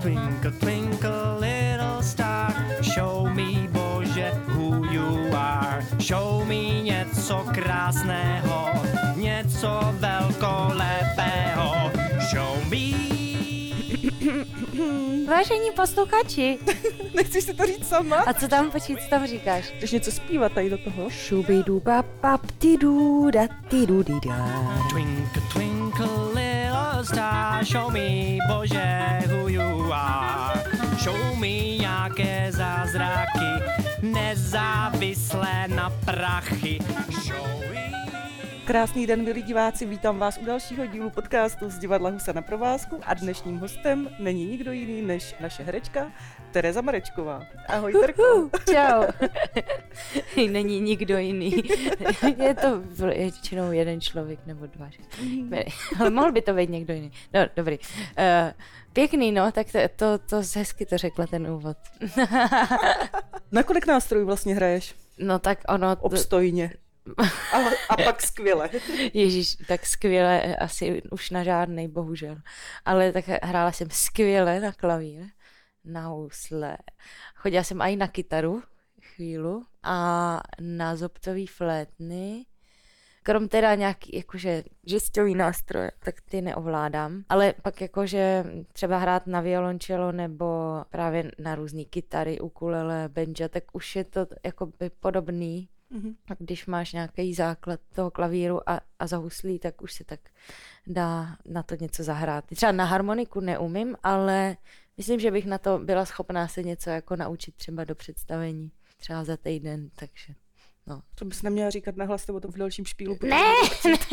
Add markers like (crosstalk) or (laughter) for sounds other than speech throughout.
Twinkle, twinkle, little star, show me, Bože, who you are. Show me něco krásného, něco velkolepého. Show me. Vážení posluchači, (laughs) Nechceš si to říct sama? a co tam, počít, co tam říkáš? Chceš něco zpívat tady do toho? Šubidu bap ti du da ti du di da. Twinkle, star, show me, Bože, who you are. Show me nějaké zázraky, nezávislé na prachy. Show me. Krásný den, milí diváci, vítám vás u dalšího dílu podcastu z divadla Husa na provázku a dnešním hostem není nikdo jiný než naše herečka Tereza Marečková. Ahoj, Terko. Čau. (laughs) Není nikdo jiný. (laughs) Je to většinou jeden člověk nebo dva. že? Ale mohl by to být někdo jiný. No, dobrý. Uh, pěkný, no, tak to, to, to hezky to řekla ten úvod. (laughs) Na kolik nástrojů vlastně hraješ? No tak ono... To, Obstojně. A, a pak skvěle. (laughs) Ježíš, tak skvěle, asi už na žádnej, bohužel. Ale tak hrála jsem skvěle na klavír, na housle. Chodila jsem i na kytaru chvílu a na zobtový flétny. Krom teda nějaký, jakože žestový nástroje, tak ty neovládám. Ale pak jakože třeba hrát na violončelo nebo právě na různé kytary, ukulele, benja, tak už je to jakoby podobný. Mhm. A když máš nějaký základ toho klavíru a, a zahuslí, tak už se tak dá na to něco zahrát. Třeba na harmoniku neumím, ale myslím, že bych na to byla schopná se něco jako naučit třeba do představení. Třeba za týden, takže no. To bys neměla říkat nahlas nebo to v dalším špílu. Ne,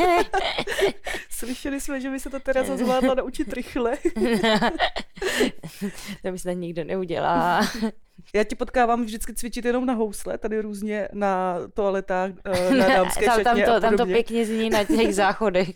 ne, (laughs) Slyšeli jsme, že by se to Tereza zvládla naučit rychle. (laughs) to mi snad nikdo neudělá. (laughs) Já ti potkávám vždycky cvičit jenom na housle, tady různě na toaletách, eh, (laughs) na dámské tam, tam, to, a tam to pěkně zní na těch (laughs) záchodech.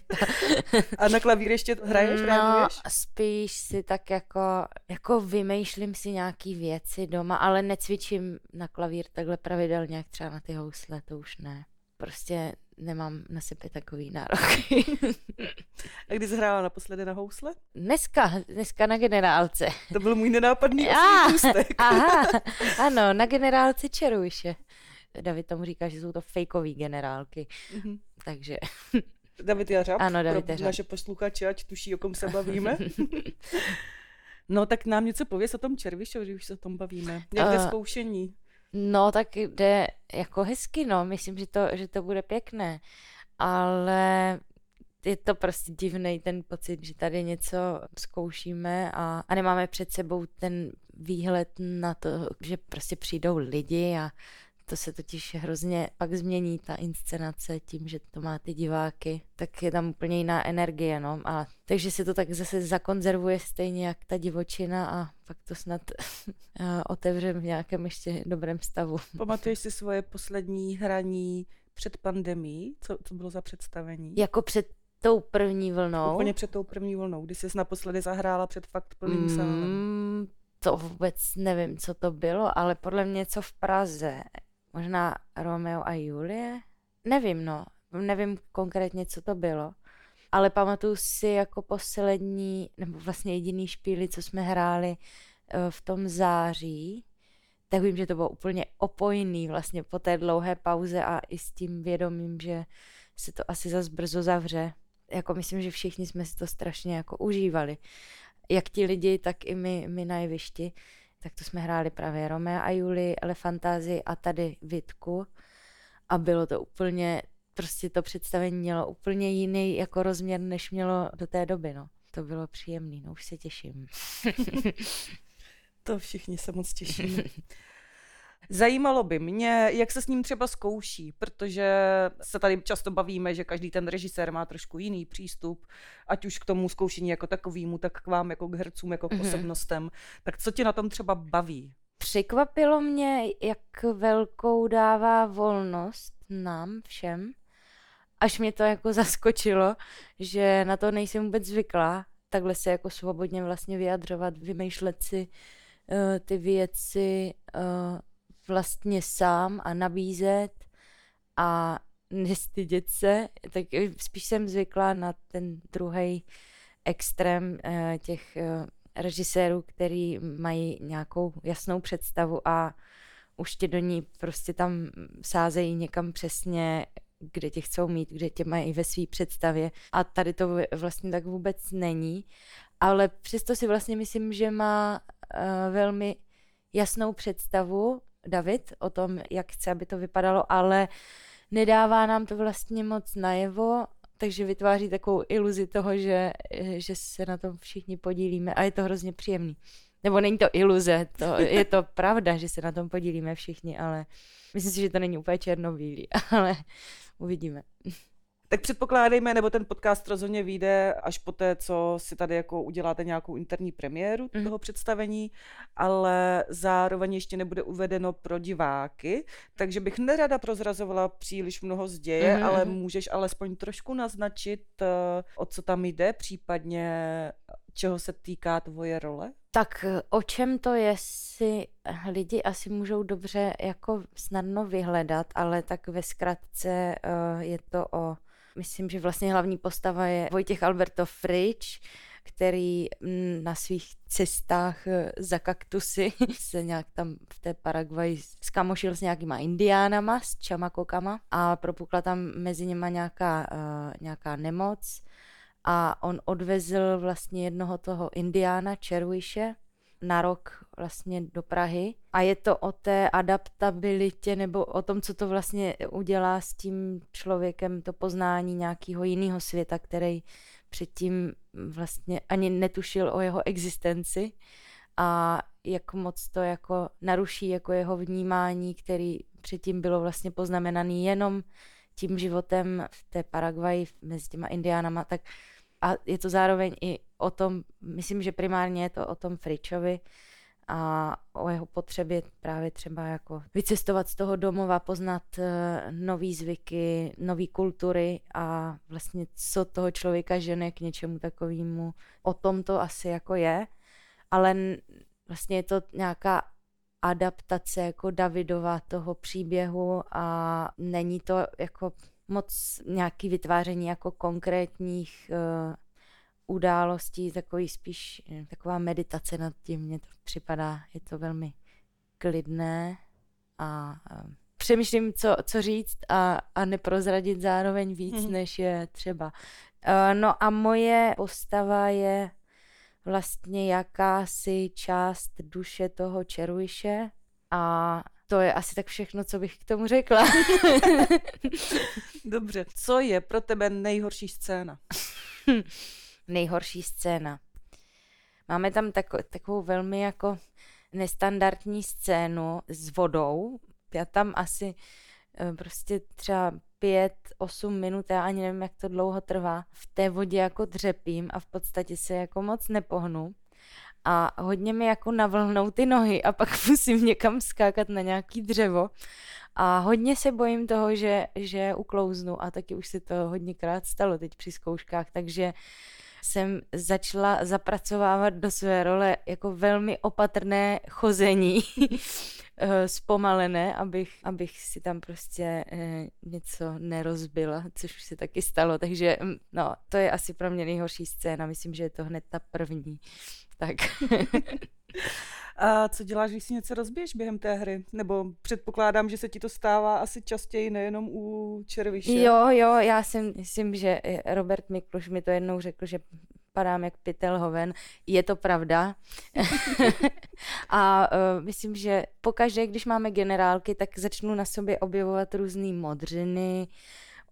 A na klavír ještě hraješ, No, reaguješ? spíš si tak jako, jako vymýšlím si nějaký věci doma, ale necvičím na klavír takhle pravidelně, jak třeba na ty housle, to už ne. Prostě nemám na sebe takový nároky. (laughs) A kdy jsi hrála naposledy na housle? Dneska, dneska na generálce. To byl můj nenápadný (laughs) můstek. Aha, (laughs) ano, na generálce Čerujše. David tomu říká, že jsou to fejkový generálky, Mhm. takže David Jařab, Ano, David pro Jařab. naše posluchače, ať tuší, o kom se bavíme. no tak nám něco pověs o tom Červišovi, že už se o tom bavíme. Jak jde Eh, zkoušení? No, tak jde jako hezky, no. Myslím, že to, že to bude pěkné. Ale je to prostě divný ten pocit, že tady něco zkoušíme a, a nemáme před sebou ten výhled na to, že prostě přijdou lidi a to se totiž hrozně pak změní ta inscenace tím, že to má ty diváky, tak je tam úplně jiná energie, no. A, takže se to tak zase zakonzervuje stejně jak ta divočina a pak to snad (laughs) eh, otevřem v nějakém ještě dobrém stavu. Pamatuješ si svoje poslední hraní před pandemí? Co, co bylo za představení? Jako před tou první vlnou. Úplně před tou první vlnou, kdy jsi naposledy zahrála před fakt plným sálem. Mm, to vůbec nevím, co to bylo, ale podle mě co v Praze. Možná Romeo a Julie? Nevím, no. Nevím konkrétně, co to bylo. Ale pamatuju si jako poslední, nebo vlastně jediný špíly, co jsme hráli eh, v tom září, tak vím, že to bylo úplně opojný vlastně po té dlouhé pauze a i s tím vědomím, že se to asi zas brzo zavře. Jako myslím, že všichni jsme si to strašně jako užívali. Jak ti lidi, tak i my, my na jevišti. Tak to jsme hráli právě Romea a Juli, Elefantázi a tady Vitku. A bylo to úplně, prostě to představení mělo úplně jiný jako rozměr, než mělo do té doby, no. To bylo příjemný, no už se těším. (laughs) To všichni se moc těšíme. (laughs) Zajímalo by mě, jak se s ním třeba zkouší, protože se tady často bavíme, že každý ten režisér má trošku jiný přístup, ať už k tomu zkoušení jako takovýmu, tak k vám jako k hercům, jako k Mhm. osobnostem. Tak co tě na tom třeba baví? Překvapilo mě, jak velkou dává volnost nám všem. Až mě to jako (laughs) zaskočilo, že na to nejsem vůbec zvyklá. Takhle se jako svobodně vlastně vyjadřovat, vymýšlet si uh, ty věci uh, vlastně sám a nabízet a nestydět se. Tak spíš jsem zvyklá na ten druhý extrém uh, těch uh, režisérů, který mají nějakou jasnou představu a už tě do ní prostě tam sázejí někam přesně, kde tě chcou mít, kde tě mají ve své představě. A tady to vlastně tak vůbec není. Ale přesto si vlastně myslím, že má uh, velmi jasnou představu David o tom, jak chce, aby to vypadalo, ale nedává nám to vlastně moc najevo, takže vytváří takovou iluzi toho, že, že se na tom všichni podílíme a je to hrozně příjemný. Nebo není to iluze, to, (laughs) je to pravda, že se na tom podílíme všichni, ale myslím si, že to není úplně černobílý, (laughs) ale uvidíme. Tak předpokládejme, nebo ten podcast rozhodně vyjde až po té, co si tady jako uděláte nějakou interní premiéru mm. toho představení, ale zároveň ještě nebude uvedeno pro diváky, takže bych nerada prozrazovala příliš mnoho z děje, mm. ale můžeš alespoň trošku naznačit, eh, o co tam jde, případně čeho se týká tvoje role? Tak eh, o čem to je, si lidi asi můžou dobře jako snadno vyhledat, ale tak ve zkratce je to o Myslím, že vlastně hlavní postava je Vojtěch Alberto Frič, který mm, na svých cestách eh, za kaktusy (laughs) se nějak tam v té Paraguaji skamošil s nějakýma indiánama, s čamakokama a propukla tam mezi nimi nějaká, uh, nějaká nemoc. A on odvezl vlastně jednoho toho indiána, Červiše, na rok vlastně do Prahy. A je to o té adaptabilitě nebo o tom, co to vlastně udělá s tím člověkem, to poznání nějakého jiného světa, který předtím vlastně ani netušil o jeho existenci a jak moc to jako naruší jako jeho vnímání, který předtím bylo vlastně poznamenaný jenom tím životem v té Paraguaji mezi těma indiánama, tak a je to zároveň i o tom, myslím, že primárně je to o tom Fričovi a o jeho potřebě právě třeba jako vycestovat z toho domova, poznat uh, nový zvyky, nové kultury a vlastně co toho člověka žene k něčemu takovému. O tom to asi jako je, ale vlastně je to nějaká adaptace jako Davidova toho příběhu a není to jako moc nějaký vytváření jako konkrétních uh, událostí, takový spíš eh, taková meditace nad tím, mně to připadá, je to velmi klidné a uh, přemýšlím, co, co říct a, a neprozradit zároveň víc, mm. než je třeba. Uh, no a moje postava je vlastně jakási část duše toho červiše a to je asi tak všechno, co bych k tomu řekla. (laughs) Dobře. Co je pro tebe nejhorší scéna? (laughs) nejhorší scéna. Máme tam tako, takovou velmi jako nestandardní scénu s vodou. Já tam asi eh, prostě třeba pět, osm minut, já ani nevím, jak to dlouho trvá, v té vodě jako dřepím a v podstatě se jako moc nepohnu a hodně mi jako navlhnou ty nohy a pak (laughs) musím někam skákat na nějaký dřevo a hodně se bojím toho, že, že uklouznu a taky už se to hodněkrát stalo teď při zkouškách, takže jsem začala zapracovávat do své role jako velmi opatrné chození, (laughs) eh, zpomalené, abych, abych si tam prostě eh, něco nerozbila, což už se taky stalo, takže mm, no, to je asi pro mě nejhorší scéna, myslím, že je to hned ta první. Tak. (laughs) A co děláš, když si něco rozbiješ během té hry? Nebo předpokládám, že se ti to stává asi častěji nejenom u červiše. Jo, jo, já si myslím, že Robert Mikluš mi to jednou řekl, že padám jak pytel hoven. Je to pravda. (laughs) a uh, myslím, že pokaždé, když máme generálky, tak začnu na sobě objevovat různé modřiny,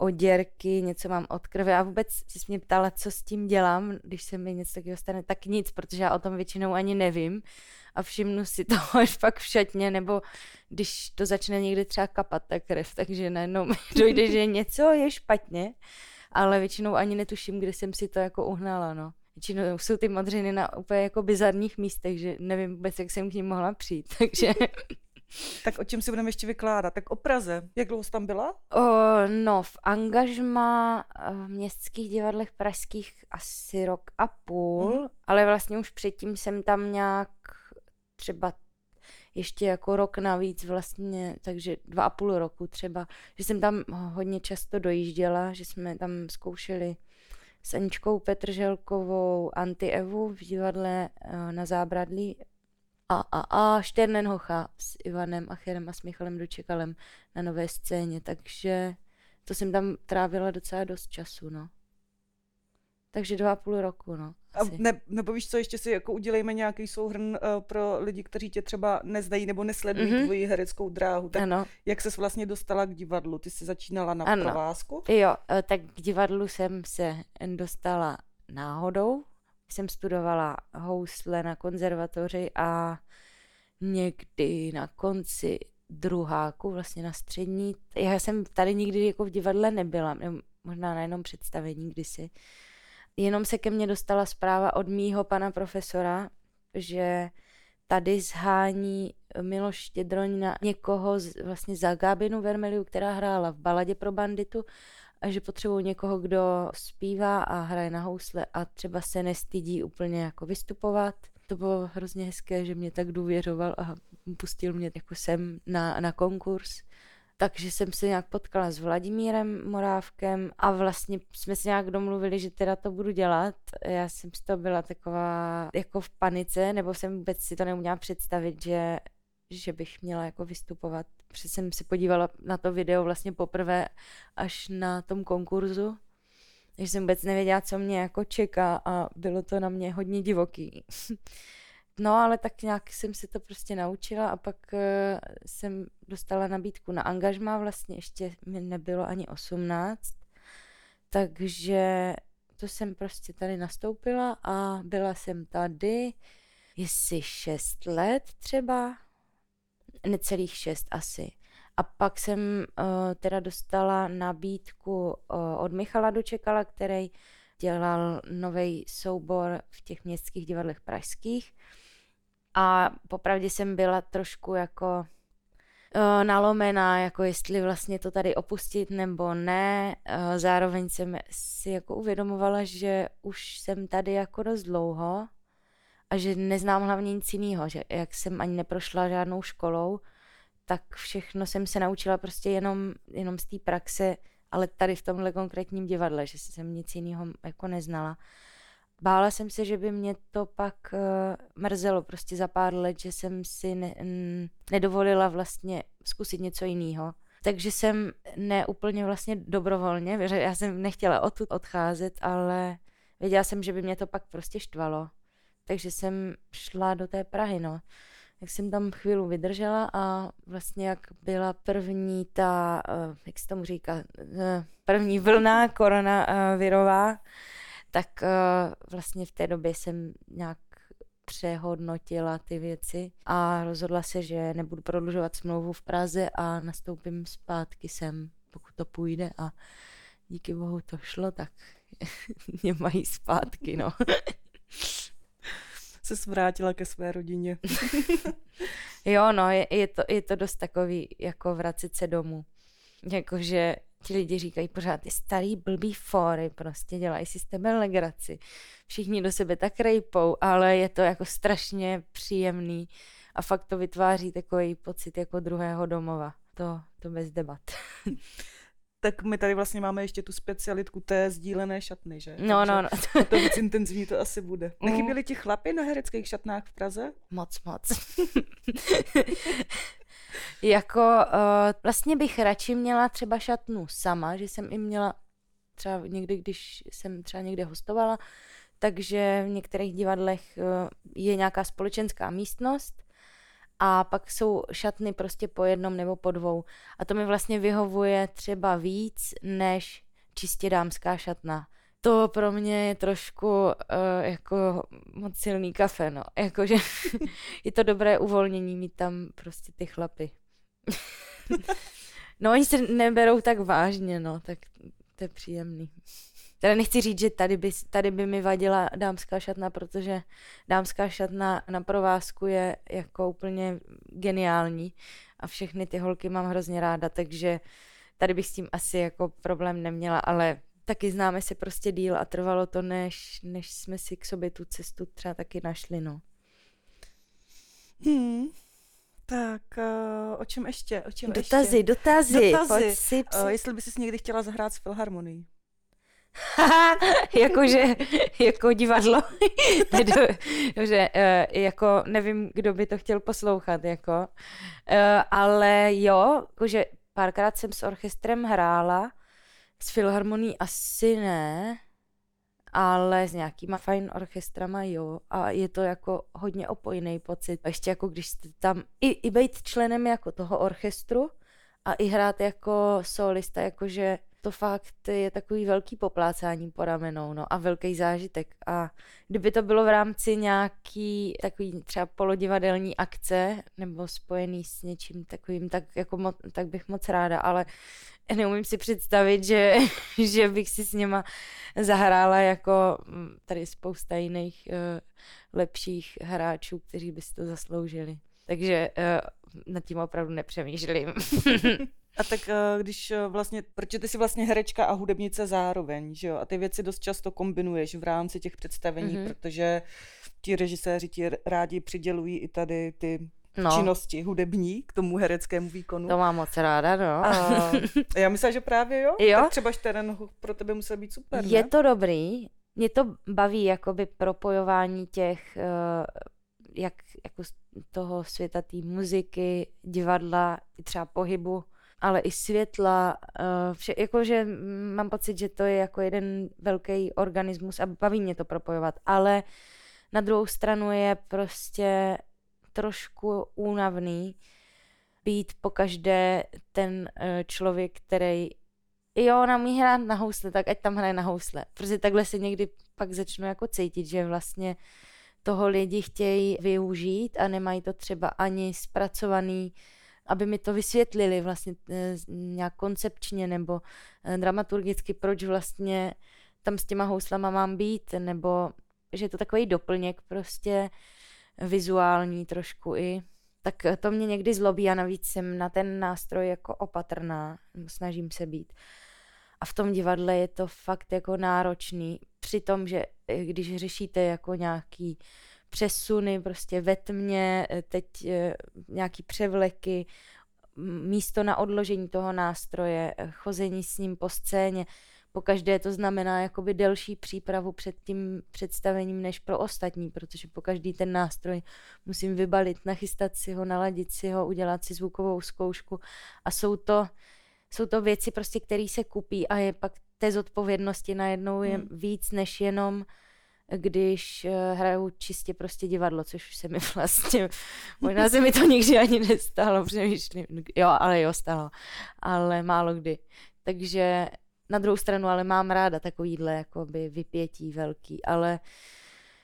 oděrky, něco mám od krve. A vůbec si mě ptala, co s tím dělám, když se mi něco takového stane, tak nic, protože já o tom většinou ani nevím. A všimnu si (laughs) toho až pak v šatně, nebo když to začne někdy třeba kapat ta krev, takže najednou mi (laughs) dojde, že něco je špatně, ale většinou ani netuším, kde jsem si to jako uhnala, no. Většinou jsou ty modřiny na úplně jako bizarních místech, že nevím vůbec, jak jsem k ním mohla přijít, (laughs) takže... Tak o čem si budeme ještě vykládat? Tak o Praze. Jak dlouho jsi tam byla? O, no, v angažma eh, v městských divadlech pražských asi rok a půl, mm. ale vlastně už předtím jsem tam nějak třeba ještě jako rok navíc vlastně, takže dva a půl roku třeba, že jsem tam hodně často dojížděla, že jsme tam zkoušeli s Aničkou Petrželkovou Anti-Evu v divadle uh, na Zábradlí a, a, a Šternenhocha s Ivanem Acherem a s Michalem Dočekalem na nové scéně, takže to jsem tam trávila docela dost času, no. Takže dva a půl roku, no. A ne, nebo víš co, ještě si jako udělejme nějaký souhrn uh, pro lidi, kteří tě třeba neznají nebo nesledují mm-hmm. tvoji hereckou dráhu. Tak ano. jak ses vlastně dostala k divadlu? Ty jsi začínala na ano. provázku? Jo, eh, tak k divadlu jsem se dostala náhodou. Jsem studovala housle na konzervatoři a někdy na konci druháku, vlastně na střední. Já jsem tady nikdy jako v divadle nebyla, možná na jednom představení kdysi jenom se ke mně dostala zpráva od mýho pana profesora, že tady zhání Miloš Štědroň na někoho z, vlastně za Gábinu Vermeliu, která hrála v baladě pro banditu a že potřebují někoho, kdo zpívá a hraje na housle a třeba se nestydí úplně jako vystupovat. To bylo hrozně hezké, že mě tak důvěřoval a pustil mě jako sem na, na konkurs takže jsem se nějak potkala s Vladimírem Morávkem a vlastně jsme se nějak domluvili, že teda to budu dělat. Já jsem z toho byla taková jako v panice, nebo jsem vůbec si to neuměla představit, že, že bych měla jako vystupovat. Protože jsem si podívala na to video vlastně poprvé až na tom konkurzu, takže jsem vůbec nevěděla, co mě jako čeká a bylo to na mě hodně divoký. (laughs) No, ale tak nějak jsem se to prostě naučila a pak uh, jsem dostala nabídku na angažmá, vlastně ještě mi nebylo ani 18, takže to jsem prostě tady nastoupila a byla jsem tady, jestli 6 let třeba, necelých 6 asi. A pak jsem uh, teda dostala nabídku uh, od Michala Dočekala, který dělal nový soubor v těch městských divadlech pražských a popravdě jsem byla trošku jako uh, nalomená, jako jestli vlastně to tady opustit nebo ne. Uh, zároveň jsem si jako uvědomovala, že už jsem tady jako dost dlouho a že neznám hlavně nic jiného, že jak jsem ani neprošla žádnou školou, tak všechno jsem se naučila prostě jenom, jenom z té praxe, ale tady v tomhle konkrétním divadle, že jsem nic jiného jako neznala. Bála jsem se, že by mě to pak uh, mrzelo prostě za pár let, že jsem si ne, n, nedovolila vlastně zkusit něco jiného. Takže jsem neúplně vlastně dobrovolně, (laughs) já jsem nechtěla odtud odcházet, ale věděla jsem, že by mě to pak prostě štvalo. Takže jsem šla do té Prahy, no. Jak jsem tam chvíli vydržela a vlastně jak byla první ta, uh, jak se tomu říká, uh, první vlna koronavirová, tak uh, vlastně v té době jsem nějak přehodnotila ty věci a rozhodla se, že nebudu prodlužovat smlouvu v Praze a nastoupím zpátky sem, pokud to půjde a díky bohu to šlo, tak (laughs) mě mají zpátky, no. (laughs) se vrátila ke své rodině. (laughs) jo, no, je, je, to, je to dost takový, jako vracet se domů. Jakože ti lidi říkají pořád, ty starý blbý fóry, prostě dělají si s tebe legraci. Všichni do sebe tak rejpou, ale je to jako strašně příjemný a fakt to vytváří takový pocit jako druhého domova. To, to bez debat. (laughs) tak my tady vlastně máme ještě tu specialitku té sdílené šatny, že? No, Takže no, no. to víc intenzivní to asi bude. Mm. Nechyběli ti chlapy na hereckých šatnách v Praze? Moc, moc. (laughs) jako uh, vlastně bych radši měla třeba šatnu sama, že jsem i měla třeba někdy, když jsem třeba někde hostovala, takže v některých divadlech uh, je nějaká společenská místnost a pak jsou šatny prostě po jednom nebo po dvou. A to mi vlastně vyhovuje třeba víc než čistě dámská šatna. To pro mě je trošku uh, jako moc silný kafe, no. (laughs) Jakože (laughs) je to dobré uvolnění mít tam prostě ty chlapy. (laughs) no oni se neberou tak vážně, no, tak to je příjemný. Teda nechci říct, že tady by, tady by mi vadila dámská šatna, protože dámská šatna na provázku je jako úplně geniální a všechny ty holky mám hrozně ráda, takže tady bych s tím asi jako problém neměla, ale taky známe se prostě díl a trvalo to, než, než jsme si k sobě tu cestu třeba taky našli, no. Hmm. Tak uh, o čem ještě? O čem dotazy, ještě? dotazy, dotazy. Pojď si, Uh, jestli by si někdy chtěla zahrát s Filharmonií. (laughs) jakože, jako divadlo. (laughs) Dobře, eh, jako nevím, kdo by to chtěl poslouchat, jako. Eh, Ale jo, jakože párkrát jsem s orchestrem hrála, s filharmonií asi ne, ale s nějakýma fajn orchestrama jo. A je to jako hodně opojný pocit. A ještě jako když jste tam, i, i být členem jako toho orchestru a i hrát jako solista, jakože to fakt je takový velký poplácání po ramenou, no a velký zážitek. A kdyby to bylo v rámci nějaký takový třeba polodivadelní akce nebo spojený s něčím takovým, tak, jako mo- tak bych moc ráda, ale neumím si představit, že, (laughs) že bych si s něma zahrála jako mm, tady spousta jiných uh, lepších hráčů, kteří by si to zasloužili. Takže uh, nad tím opravdu nepřemýšlím. (laughs) A tak eh, když eh, vlastně, protože ty jsi vlastně herečka a hudebnice zároveň, že jo? A ty věci dost často kombinuješ v rámci těch představení, Mhm. protože ti režiséři ti rádi přidělují i tady ty No, činnosti hudební k tomu hereckému výkonu. to mám moc ráda, no. A já myslím, že právě jo. Jo? Tak třeba Šteren pro tebe musel být super, Je ne? to dobrý. Mě to baví, jakoby propojování těch, eh, jak jako toho světa té muziky, divadla, i třeba pohybu, ale i světla. eh, Vše, jakože mám pocit, že to je jako jeden velký organismus a baví mě to propojovat. Ale na druhou stranu je prostě trošku únavný být pokaždé ten eh, člověk, který jo, ona umí hrát na housle, tak ať tam hraje na housle. Protože takhle se někdy pak začnu jako cítit, že vlastně toho lidi chtějí využít a nemají to třeba ani zpracovaný, aby mi to vysvětlili vlastně eh, nějak koncepčně nebo eh, dramaturgicky, proč vlastně tam s těma houslama mám být, nebo že je to takový doplněk prostě vizuální trošku i. Tak to mě někdy zlobí a navíc jsem na ten nástroj jako opatrná, snažím se být. A v tom divadle je to fakt jako náročný, při tom, že eh, když řešíte jako nějaký přesuny prostě ve tmě, eh, teď eh, nějaký převleky, místo na odložení toho nástroje, eh, chození s ním po scéně, po každé to znamená jakoby delší přípravu před tím představením než pro ostatní, protože po každý ten nástroj musím vybalit, nachystat si ho, naladit si ho, udělat si zvukovou zkoušku a jsou to, jsou to věci prostě, které se kupí a je pak té zodpovědnosti najednou je Hmm. víc než jenom když eh, hraju čistě prostě divadlo, což se mi (laughs) vlastně, možná se mi to nikdy ani nestalo, přemýšlím, jo, ale jo, stalo, ale málo kdy. Takže na druhou stranu ale mám ráda takovýhle jakoby vypětí velký, ale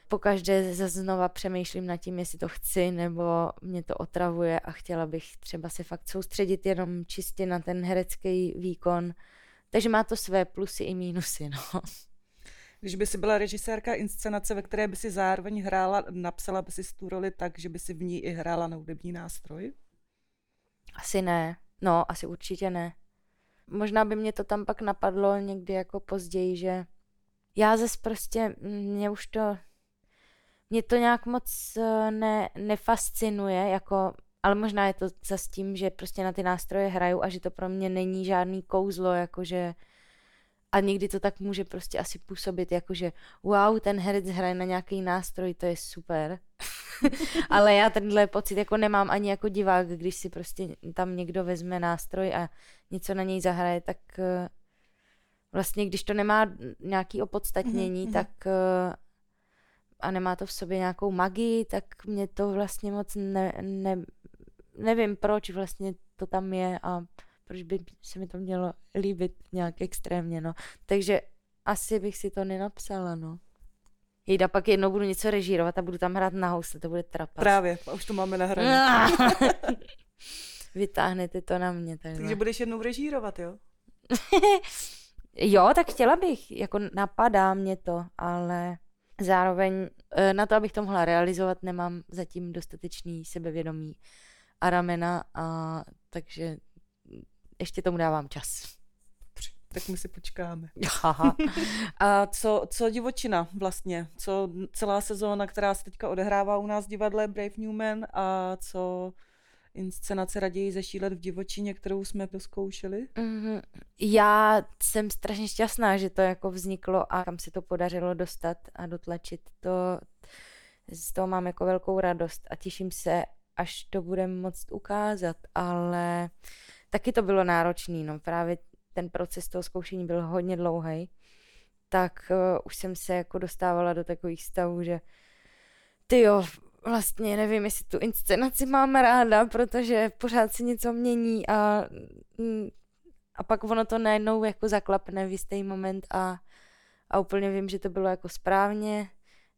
pokaždé znova přemýšlím nad tím, jestli to chci, nebo mě to otravuje a chtěla bych třeba se fakt soustředit jenom čistě na ten herecký výkon. Takže má to své plusy i mínusy, no. Když by si byla režisérka inscenace, ve které by si zároveň hrála, napsala by si tu roli tak, že by si v ní i hrála na hudební nástroj? Asi ne. No, asi určitě ne. Možná by mě to tam pak napadlo někdy jako později, že já zase prostě, mě už to, mě to nějak moc eh, ne, nefascinuje, jako, ale možná je to zase tím, že prostě na ty nástroje hraju a že to pro mě není žádný kouzlo, jakože a někdy to tak může prostě asi působit, jakože wow, ten herec hraje na nějaký nástroj, to je super. (laughs) Ale já tenhle pocit jako nemám ani jako divák, když si prostě tam někdo vezme nástroj a něco na něj zahraje, tak eh, vlastně když to nemá nějaký opodstatnění, Mhm, mhm. tak eh, a nemá to v sobě nějakou magii, tak mě to vlastně moc ne, ne, nevím, proč vlastně to tam je a proč by se mi to mělo líbit nějak extrémně, no. Takže asi bych si to nenapsala, no. Jejda, pak jednou budu něco režírovat a budu tam hrát na housle, to bude trapas. Právě, a už to máme na hraní. (laughs) Vytáhnete to na mě takhle. Takže budeš jednou režírovat, jo? (laughs) Jo, tak chtěla bych, jako napadá mě to, ale zároveň eh, na to, abych to mohla realizovat, nemám zatím dostatečný sebevědomí a ramena, a takže ještě tomu dávám čas. Tak my si počkáme. (laughs) Haha. (laughs) A co, co divočina vlastně? Co celá sezóna, která se teďka odehrává u nás v divadle Brave Newman a co inscenace raději zešílet v divočině, kterou jsme zkoušeli? Mm-hmm. Já jsem strašně šťastná, že to jako vzniklo a kam se to podařilo dostat a dotlačit. To, z toho mám jako velkou radost a těším se, až to budeme moct ukázat, ale taky to bylo náročný, no právě ten proces toho zkoušení byl hodně dlouhý, tak uh, už jsem se jako dostávala do takových stavů, že ty jo, vlastně nevím, jestli tu inscenaci mám ráda, protože pořád se něco mění a, mm, a pak ono to najednou jako zaklapne v jistý moment a, a úplně vím, že to bylo jako správně,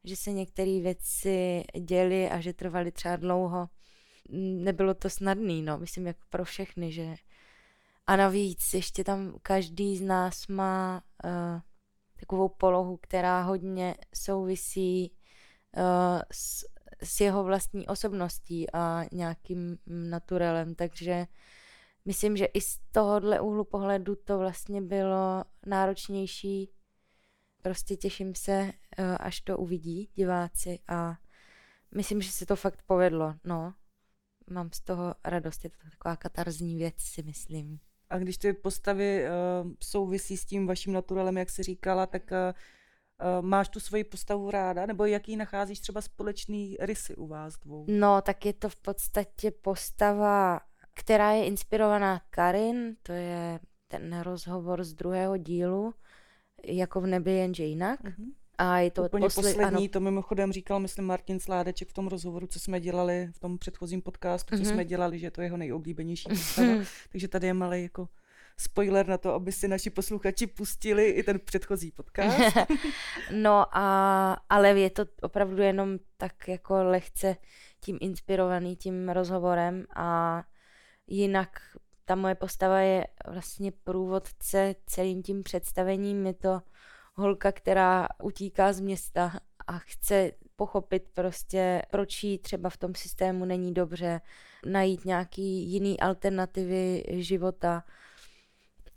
že se některé věci děly a že trvaly třeba dlouho. Nebylo to snadný, no, myslím jako pro všechny, že a navíc ještě tam každý z nás má uh, takovou polohu, která hodně souvisí uh, s, s jeho vlastní osobností a nějakým naturelem, takže myslím, že i z tohohle úhlu pohledu to vlastně bylo náročnější. Prostě těším se, uh, až to uvidí diváci a myslím, že se to fakt povedlo, no. Mám z toho radost, je to taková katarzní věc, si myslím. A když ty postavy uh, souvisí s tím vaším naturelem, jak jsi říkala, tak uh, máš tu svoji postavu ráda? Nebo jaký nacházíš třeba společný rysy u vás dvou? No, tak je to v podstatě postava, která je inspirovaná Karin, to je ten rozhovor z druhého dílu, jako v nebi jenže jinak. Mm-hmm. A je to Úplně posle- poslední, ano. to mimochodem říkal, myslím, Martin Sládeček v tom rozhovoru, co jsme dělali v tom předchozím podcastu, mm-hmm. co mhm. jsme dělali, že je to jeho nejoblíbenější postava. (laughs) Takže tady je malý jako spoiler na to, aby si naši posluchači pustili i ten předchozí podcast. (laughs) no a, ale je to opravdu jenom tak jako lehce tím inspirovaný tím rozhovorem a jinak ta moje postava je vlastně průvodce celým tím představením. Je to holka, která utíká z města a chce pochopit prostě, proč jí třeba v tom systému není dobře, najít nějaký jiný alternativy života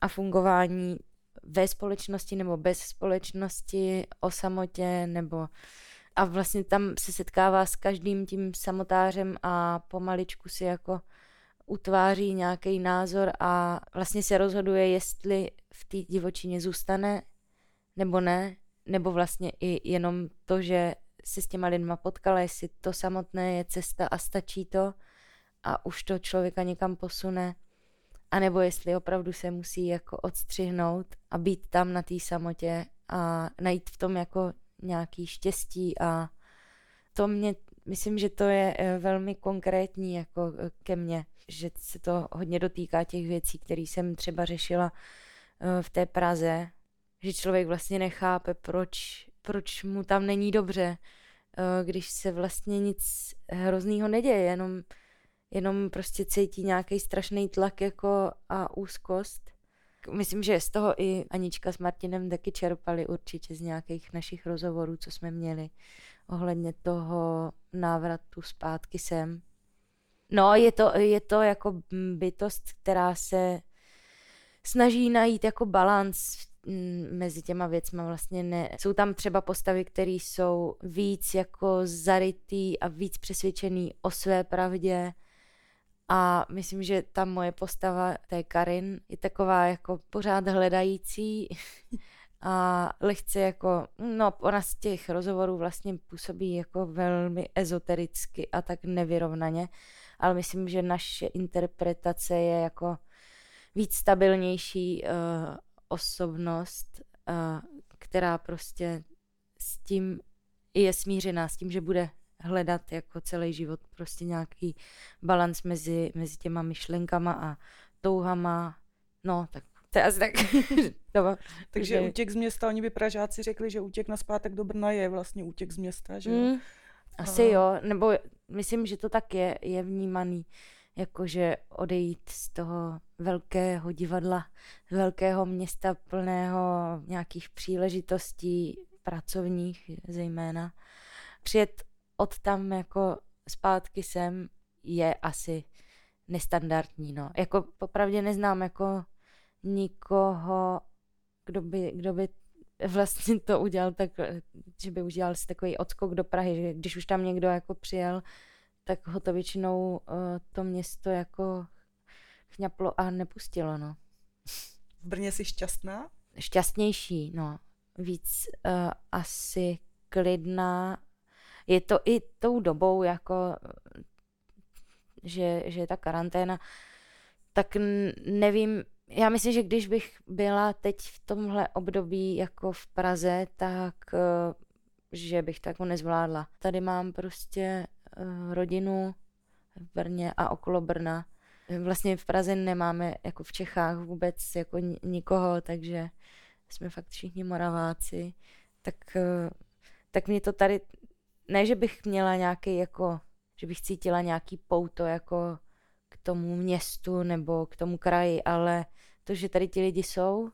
a fungování ve společnosti nebo bez společnosti, o samotě nebo a vlastně tam se setkává s každým tím samotářem a pomaličku si jako utváří nějaký názor a vlastně se rozhoduje, jestli v té divočině zůstane nebo ne, nebo vlastně i jenom to, že se s těma lidma potkala, jestli to samotné je cesta a stačí to a už to člověka někam posune, anebo jestli opravdu se musí jako odstřihnout a být tam na té samotě a najít v tom jako nějaký štěstí? A to mě, myslím, že to je eh, velmi konkrétní jako eh, ke mně, že se to hodně dotýká těch věcí, které jsem třeba řešila eh, v té Praze, že člověk vlastně nechápe, proč, proč mu tam není dobře, eh, když se vlastně nic hroznýho neděje, jenom, jenom prostě cítí nějaký strašný tlak jako a úzkost. Myslím, že z toho i Anička s Martinem taky čerpali určitě z nějakých našich rozhovorů, co jsme měli ohledně toho návratu zpátky sem. No, je to, je to jako bytost, která se snaží najít jako balans mezi těma věcma vlastně ne. Jsou tam třeba postavy, které jsou víc jako zarytý a víc přesvědčený o své pravdě a myslím, že ta moje postava, té Karin, je taková jako pořád hledající (laughs) a lehce jako, no ona z těch rozhovorů vlastně působí jako velmi ezotericky a tak nevyrovnaně, ale myslím, že naše interpretace je jako víc stabilnější uh, osobnost, která prostě s tím je smířená, s tím, že bude hledat jako celý život prostě nějaký balans mezi, mezi těma myšlenkama a touhama. No, tak to je asi tak. (laughs) Doba. Takže útěk z města, oni by Pražáci řekli, že útěk na zpátek do Brna je vlastně útěk z města, že jo? Mm, asi jo, nebo myslím, že to tak je, je vnímaný jakože odejít z toho velkého divadla, z velkého města plného nějakých příležitostí pracovních zejména. Přijet od tam jako zpátky sem je asi nestandardní, no. Jako popravdě neznám jako nikoho, kdo by, kdo by vlastně to udělal tak, že by udělal si takový odskok do Prahy, že když už tam někdo jako přijel, tak ho to většinou uh, to město jako chňaplo a nepustilo, no. V Brně jsi šťastná? Šťastnější, no. Víc uh, asi klidná. Je to i tou dobou, jako, že, že je ta karanténa, tak nevím, já myslím, že když bych byla teď v tomhle období jako v Praze, tak uh, že bych to jako nezvládla. Tady mám prostě rodinu v Brně a okolo Brna. Vlastně v Praze nemáme jako v Čechách vůbec jako nikoho, takže jsme fakt všichni moraváci. Tak, uh, tak mě to tady, ne, že bych měla nějaký jako, že bych cítila nějaký pouto jako k tomu městu nebo k tomu kraji, ale to, že tady ti lidi jsou,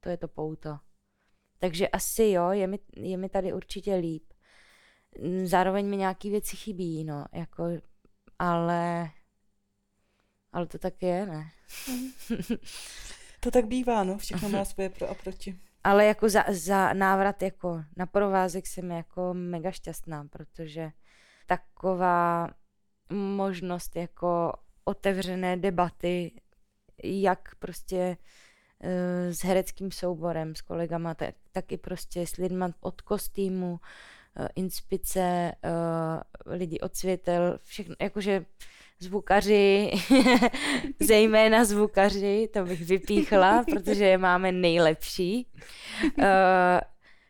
to je to pouto. Takže asi jo, je mi, je mi tady určitě líp. Zároveň mi nějaký věci chybí, no, jako, ale, ale to tak je, ne? (laughs) to tak bývá, no, všechno má svoje pro a proti. Ale jako za, za návrat jako na provázek jsem jako mega šťastná, protože taková možnost jako otevřené debaty, jak prostě s hereckým souborem, s kolegama, tak, tak i prostě s lidma od kostýmu, eh, inspice, eh, lidi od světel, všechno, jakože zvukaři, (laughs) zejména zvukaři, to bych vypíchla, (laughs) protože je máme nejlepší. Eh,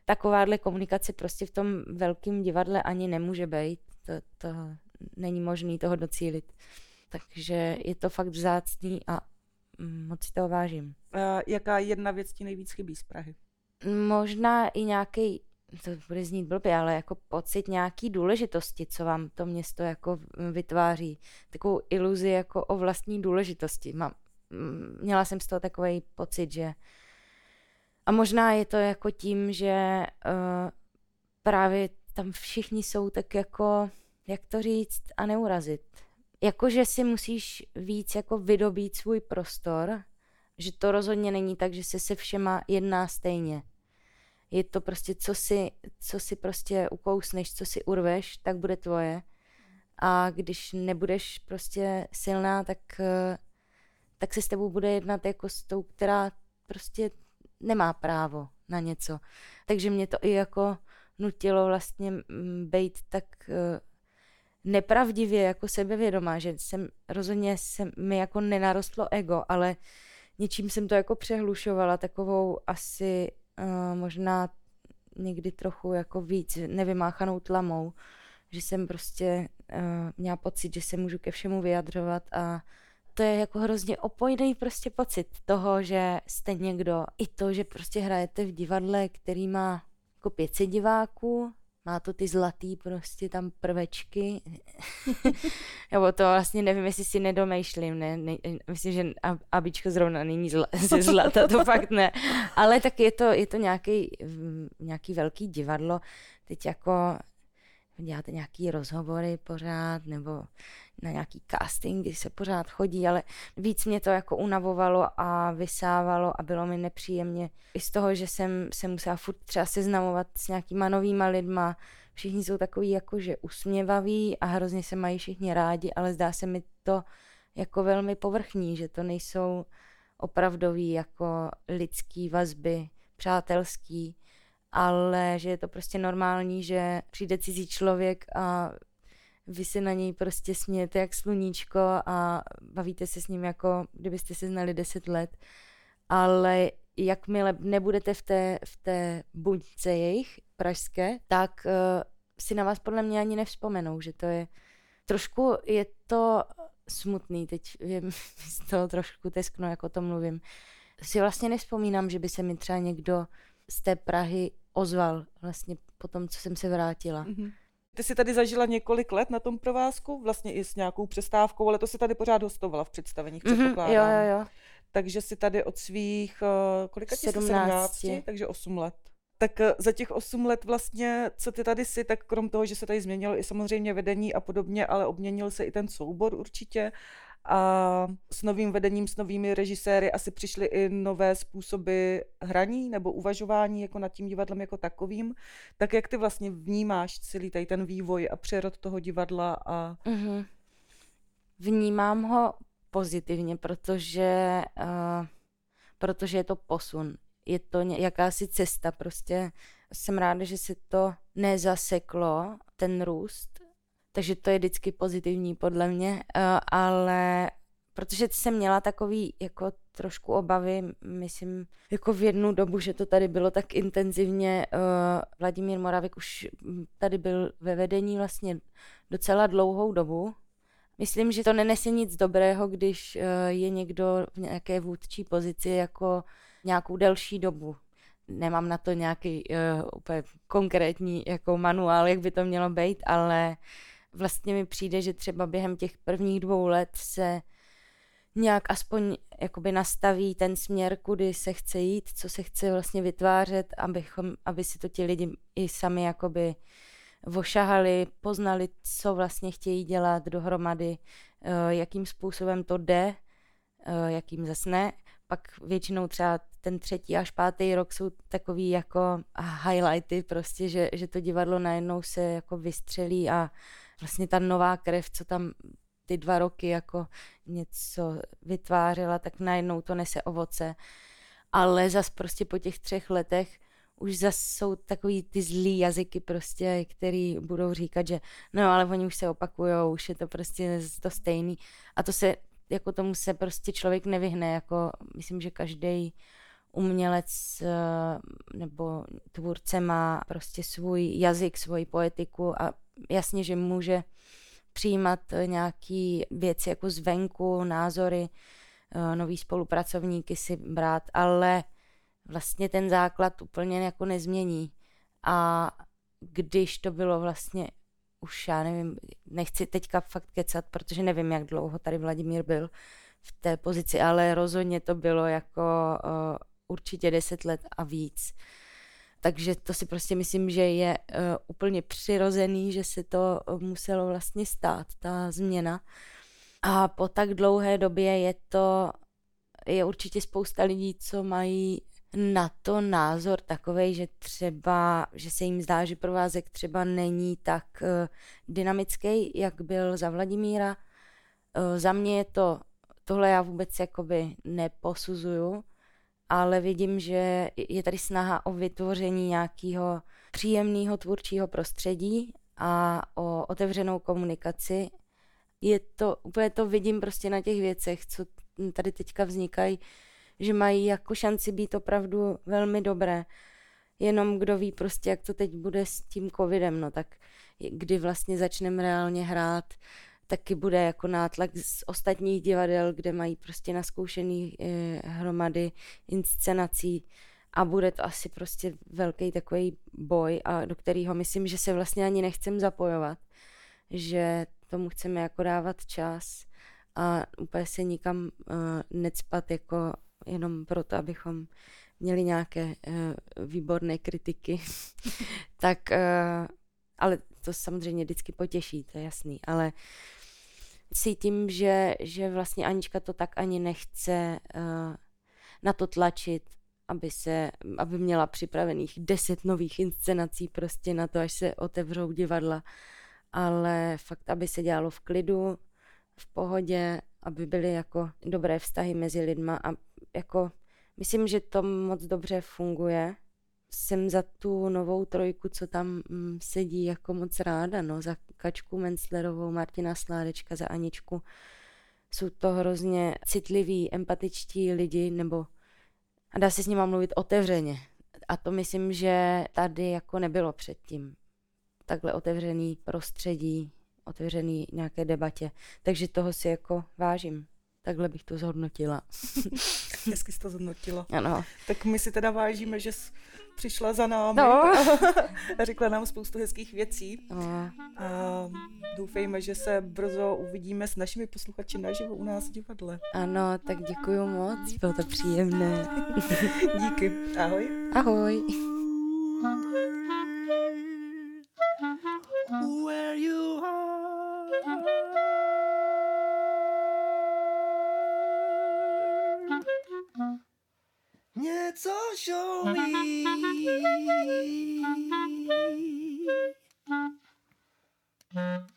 takováhle komunikace prostě v tom velkém divadle ani nemůže být. To, to není možné toho docílit. Takže je to fakt vzácný a moc si toho vážím. A jaká jedna věc ti nejvíc chybí z Prahy? Možná i nějaký, to bude znít blbě, ale jako pocit nějaký důležitosti, co vám to město jako vytváří. Takovou iluzi jako o vlastní důležitosti. Mám, měla jsem z toho takový pocit, že a možná je to jako tím, že uh, právě tam všichni jsou tak jako, jak to říct, a neurazit jakože si musíš víc jako vydobít svůj prostor, že to rozhodně není tak, že se se všema jedná stejně. Je to prostě, co si, co si prostě ukousneš, co si urveš, tak bude tvoje. A když nebudeš prostě silná, tak, tak se s tebou bude jednat jako s tou, která prostě nemá právo na něco. Takže mě to i jako nutilo vlastně být tak nepravdivě jako sebevědomá, že jsem rozhodně se mi jako nenarostlo ego, ale něčím jsem to jako přehlušovala, takovou asi uh, možná někdy trochu jako víc nevymáchanou tlamou, že jsem prostě uh, měla pocit, že se můžu ke všemu vyjadřovat a to je jako hrozně opojný prostě pocit toho, že jste někdo, i to, že prostě hrajete v divadle, který má jako 500 diváků, má to ty zlatý prostě tam prvečky. (laughs) Nebo to vlastně nevím, jestli si nedomýšlím, ne, ne myslím, že abičko zrovna není zla, (laughs) ze zlata, to fakt ne. Ale tak je to, je to nějaký, nějaký velký divadlo, teď jako děláte nějaký rozhovory pořád, nebo na nějaký casting, se pořád chodí, ale víc mě to jako unavovalo a vysávalo a bylo mi nepříjemně. I z toho, že jsem se musela furt třeba seznamovat s nějakýma novýma lidma, všichni jsou takový jakože usměvaví a hrozně se mají všichni rádi, ale zdá se mi to jako velmi povrchní, že to nejsou opravdový jako lidský vazby, přátelský, ale že je to prostě normální, že přijde cizí člověk a vy se na něj prostě smějete jak sluníčko a bavíte se s ním jako kdybyste se znali deset let, ale jakmile nebudete v té, v té buňce jejich pražské, tak uh, si na vás podle mě ani nevzpomenou, že to je trošku je to smutný, teď je (laughs) z toho trošku teskno, jako to mluvím. Si vlastně nevzpomínám, že by se mi třeba někdo z té Prahy ozval vlastně po tom, co jsem se vrátila. Mm-hmm. Ty jsi tady zažila několik let na tom provázku, vlastně i s nějakou přestávkou, ale to si tady pořád hostovala v představeních, mm-hmm, předpokládám. Jo, jo, jo. Takže si tady od svých, uh, kolika 17. 17, takže 8 let. Tak uh, za těch 8 let vlastně, co ty tady jsi, tak krom toho, že se tady změnilo i samozřejmě vedení a podobně, ale obměnil se i ten soubor určitě. A s novým vedením, s novými režiséry asi přišly i nové způsoby hraní nebo uvažování jako nad tím divadlem jako takovým. Tak jak ty vlastně vnímáš celý tady ten vývoj a přerod toho divadla a... Mm-hmm. Vnímám ho pozitivně, protože, uh, protože je to posun. Je to jakási cesta, prostě jsem ráda, že se to nezaseklo, ten růst, takže to je vždycky pozitivní podle mě, uh, ale protože jsem měla takový jako trošku obavy, myslím, jako v jednu dobu, že to tady bylo tak intenzivně. Uh, Vladimír Moravik už tady byl ve vedení vlastně docela dlouhou dobu. Myslím, že to nenese nic dobrého, když uh, je někdo v nějaké vůdčí pozici jako nějakou delší dobu. Nemám na to nějaký uh, úplně konkrétní jako manuál, jak by to mělo být, ale vlastně mi přijde, že třeba během těch prvních dvou let se nějak aspoň jakoby nastaví ten směr, kudy se chce jít, co se chce vlastně vytvářet, abychom, aby si to ti lidi i sami jakoby vošahali, poznali, co vlastně chtějí dělat dohromady, eh, jakým způsobem to jde, eh, jakým zase ne. Pak většinou třeba ten třetí až pátý rok jsou takový jako highlighty prostě, že, že to divadlo najednou se jako vystřelí a vlastně ta nová krev, co tam ty dva roky jako něco vytvářela, tak najednou to nese ovoce. Ale zas prostě po těch třech letech už zas jsou takový ty zlý jazyky prostě, který budou říkat, že no ale oni už se opakujou, už je to prostě to stejný. A to se, jako tomu se prostě člověk nevyhne, jako myslím, že každý umělec eh, nebo tvůrce má prostě svůj jazyk, svoji poetiku a jasně, že může přijímat nějaký věci jako zvenku, názory, eh, nový spolupracovníky si brát, ale vlastně ten základ úplně jako nezmění. A když to bylo vlastně už já nevím, nechci teďka fakt kecat, protože nevím, jak dlouho tady Vladimír byl v té pozici, ale rozhodně to bylo jako uh, určitě deset let a víc. Takže to si prostě myslím, že je uh, úplně přirozený, že se to muselo vlastně stát, ta změna. A po tak dlouhé době je to, je určitě spousta lidí, co mají na to názor takový, že třeba, že se jim zdá, že provázek třeba není tak uh, dynamický, jak byl za Vladimíra. Uh, za mě je to, tohle já vůbec jakoby neposuzuju, ale vidím, že je tady snaha o vytvoření nějakého příjemného tvůrčího prostředí a o otevřenou komunikaci. Je to, úplně to vidím prostě na těch věcech, co tady teďka vznikají, že mají jako šanci být opravdu velmi dobré. Jenom kdo ví prostě, jak to teď bude s tím covidem, no tak kdy vlastně začneme reálně hrát, taky bude jako nátlak z ostatních divadel, kde mají prostě naskoušený eh, hromady inscenací a bude to asi prostě velký takový boj, a do kterého myslím, že se vlastně ani nechcem zapojovat, že tomu chceme jako dávat čas a úplně se nikam uh, necpat jako jenom proto, abychom měli nějaké uh, výborné kritiky, (laughs) tak ale to samozřejmě vždycky potěší, to je jasný, ale cítím, že, že vlastně Anička to tak ani nechce uh, na to tlačit, aby se, aby měla připravených deset nových inscenací prostě na to, až se otevřou divadla, ale fakt, aby se dělalo v klidu, v pohodě, aby byly jako dobré vztahy mezi lidma a jako myslím, že to moc dobře funguje jsem za tu novou trojku, co tam mm, sedí, jako moc ráda, no, za Kačku Menclerovou, Martina Sládečka, za Aničku. Jsou to hrozně citliví, empatičtí lidi, nebo a dá se s nima mluvit otevřeně. A to myslím, že tady jako nebylo předtím. Takhle otevřený prostředí, otevřený nějaké debatě. Takže toho si jako vážím. Takhle bych to zhodnotila. (laughs) Hezky jsi to zhodnotila. Ano. Tak my si teda vážíme, že jsi přišla za námi No. (laughs) a řekla nám spoustu hezkých věcí. No, A doufejme, že se brzo uvidíme s našimi posluchači naživo u nás v divadle. ano, tak děkuji moc, bylo to příjemné. (laughs) Díky. Ahoj. Ahoj. Where you are. mnie coś. Mm-hmm.